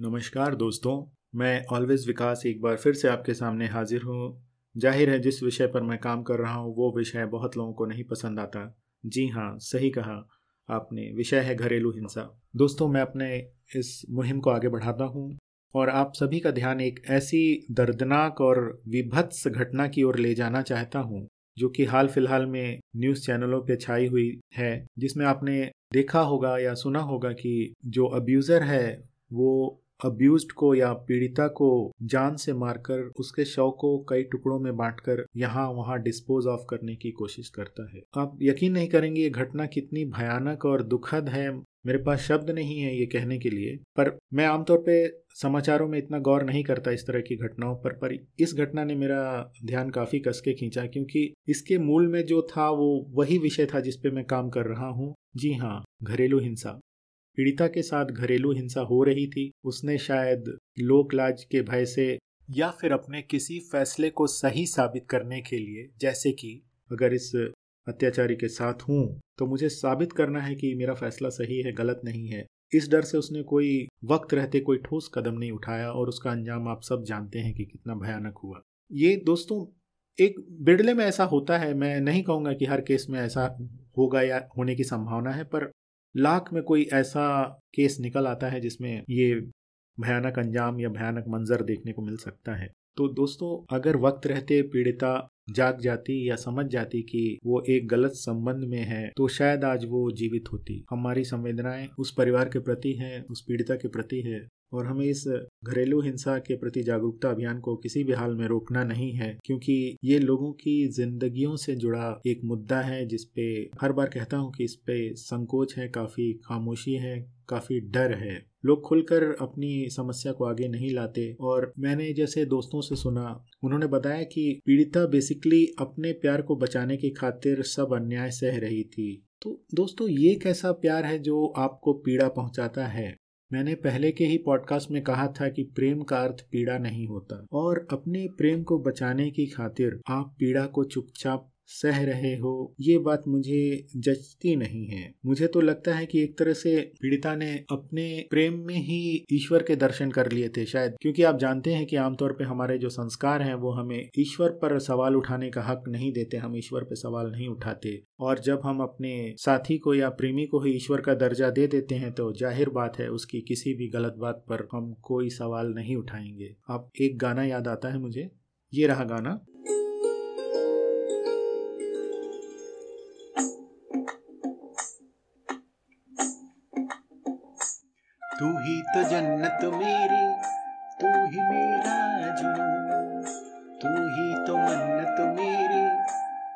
नमस्कार दोस्तों, मैं ऑलवेज विकास एक बार फिर से आपके सामने हाजिर हूँ। ज़ाहिर है जिस विषय पर मैं काम कर रहा हूँ, वो विषय बहुत लोगों को नहीं पसंद आता। जी हाँ सही कहा आपने, विषय है घरेलू हिंसा। दोस्तों, मैं अपने इस मुहिम को आगे बढ़ाता हूँ और आप सभी का ध्यान एक ऐसी दर्दनाक और विभत्स घटना की ओर ले जाना चाहता हूँ, जो कि हाल फ़िलहाल में न्यूज़ चैनलों पे छाई हुई है, जिसमें आपने देखा होगा या सुना होगा कि जो अब्यूज़र है, वो अब्यूज को या पीड़िता को जान से मारकर उसके शव को कई टुकड़ों में बांटकर यहाँ वहाँ डिस्पोज ऑफ़ करने की कोशिश करता है। आप यकीन नहीं करेंगे ये घटना कितनी भयानक और दुखद है। मेरे पास शब्द नहीं है ये कहने के लिए, पर मैं आमतौर पे समाचारों में इतना गौर नहीं करता इस तरह की घटनाओं पर पर इस घटना ने मेरा ध्यान काफ़ी कसके खींचा, क्योंकि इसके मूल में जो था वो वही विषय था जिसपे मैं काम कर रहा हूँ। जी हाँ घरेलू हिंसा। पीड़िता के साथ घरेलू हिंसा हो रही थी, उसने शायद लोक लाज के भय से या फिर अपने किसी फैसले को सही साबित करने के लिए, जैसे कि अगर इस अत्याचारी के साथ हूँ तो मुझे साबित करना है कि मेरा फैसला सही है, गलत नहीं है। इस डर से उसने कोई वक्त रहते कोई ठोस कदम नहीं उठाया और उसका अंजाम आप सब जानते हैं कि कितना भयानक हुआ। ये दोस्तों, एक बिड़ले में ऐसा होता है, मैं नहीं कहूँगा कि हर केस में ऐसा होगा या होने की संभावना है, पर लाख में कोई ऐसा केस निकल आता है जिसमें ये भयानक अंजाम या भयानक मंजर देखने को मिल सकता है। तो दोस्तों, अगर वक्त रहते, पीड़िता जाग जाती या समझ जाती कि वो एक गलत संबंध में है तो शायद आज वो जीवित होती। हमारी संवेदनाएँ उस परिवार के प्रति हैं, उस पीड़िता के प्रति है और हमें इस घरेलू हिंसा के प्रति जागरूकता अभियान को किसी भी हाल में रोकना नहीं है, क्योंकि ये लोगों की जिंदगियों से जुड़ा एक मुद्दा है जिसपे हर बार कहता हूँ कि इस पे संकोच है, काफ़ी खामोशी है, काफ़ी डर है। लोग खुलकर अपनी समस्या को आगे नहीं लाते और मैंने जैसे दोस्तों से सुना, उन्होंने बताया कि पीड़िता बेसिकली अपने प्यार को बचाने की खातिर सब अन्याय सह रही थी। तो दोस्तों, ये कैसा प्यार है जो आपको पीड़ा पहुंचाता है? मैंने पहले के ही पॉडकास्ट में कहा था कि प्रेम का अर्थ पीड़ा नहीं होता। और अपने प्रेम को बचाने की खातिर आप पीड़ा को चुपचाप सह रहे हो, ये बात मुझे जचती नहीं है। मुझे तो लगता है कि एक तरह से पीड़िता ने अपने प्रेम में ही ईश्वर के दर्शन कर लिए थे शायद, क्योंकि आप जानते हैं कि आमतौर पे हमारे जो संस्कार हैं, वो हमें ईश्वर पर सवाल उठाने का हक नहीं देते, हम ईश्वर पे सवाल नहीं उठाते। और जब हम अपने साथी को या प्रेमी को ही ईश्वर का दर्जा दे देते हैं तो ज़ाहिर बात है उसकी किसी भी गलत बात पर हम कोई सवाल नहीं उठाएँगे। आप एक गाना याद आता है मुझे? ये रहा गाना। तू ही तो जन्नत मेरी, तू ही मेरा जुनून। तू ही तो मन्नत मेरी,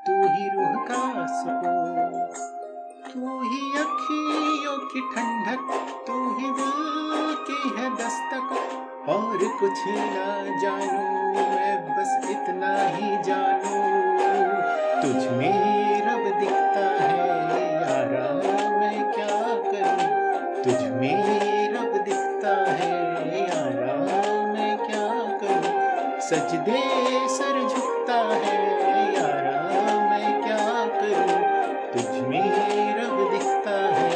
तू ही रूह का सुकून। तू ही अखियों की ठंडक, तू ही दिल की है दस्तक। और कुछ ना जानू, मैं बस इतना ही जानू। तुझ में रब दिखता है सजदे सर झुकता है, यारा मैं क्या करूँ? तुझ में रब दिखता है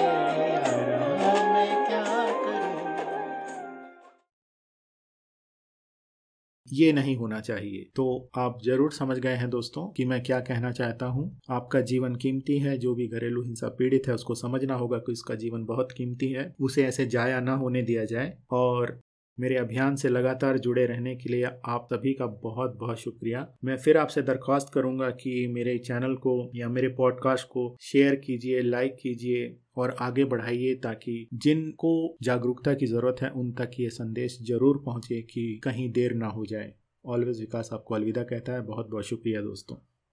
ये नहीं होना चाहिए। तो आप ज़रूर समझ गए हैं दोस्तों कि मैं क्या कहना चाहता हूँ। आपका जीवन कीमती है, जो भी घरेलू हिंसा पीड़ित है, उसको समझना होगा कि उसका जीवन बहुत कीमती है। उसे ऐसे जाया ना होने दिया जाए और मेरे अभियान से लगातार जुड़े रहने के लिए आप सभी का बहुत बहुत शुक्रिया। मैं फिर आपसे दरख्वास्त करूँगा कि मेरे चैनल को या मेरे पॉडकास्ट को शेयर कीजिए, लाइक कीजिए और आगे बढ़ाइए ताकि जिनको जागरूकता की ज़रूरत है, उन तक ये संदेश ज़रूर पहुँचे कि कहीं देर ना हो जाए। ऑलवेज विकास आपको अलविदा कहता है। बहुत बहुत शुक्रिया दोस्तों।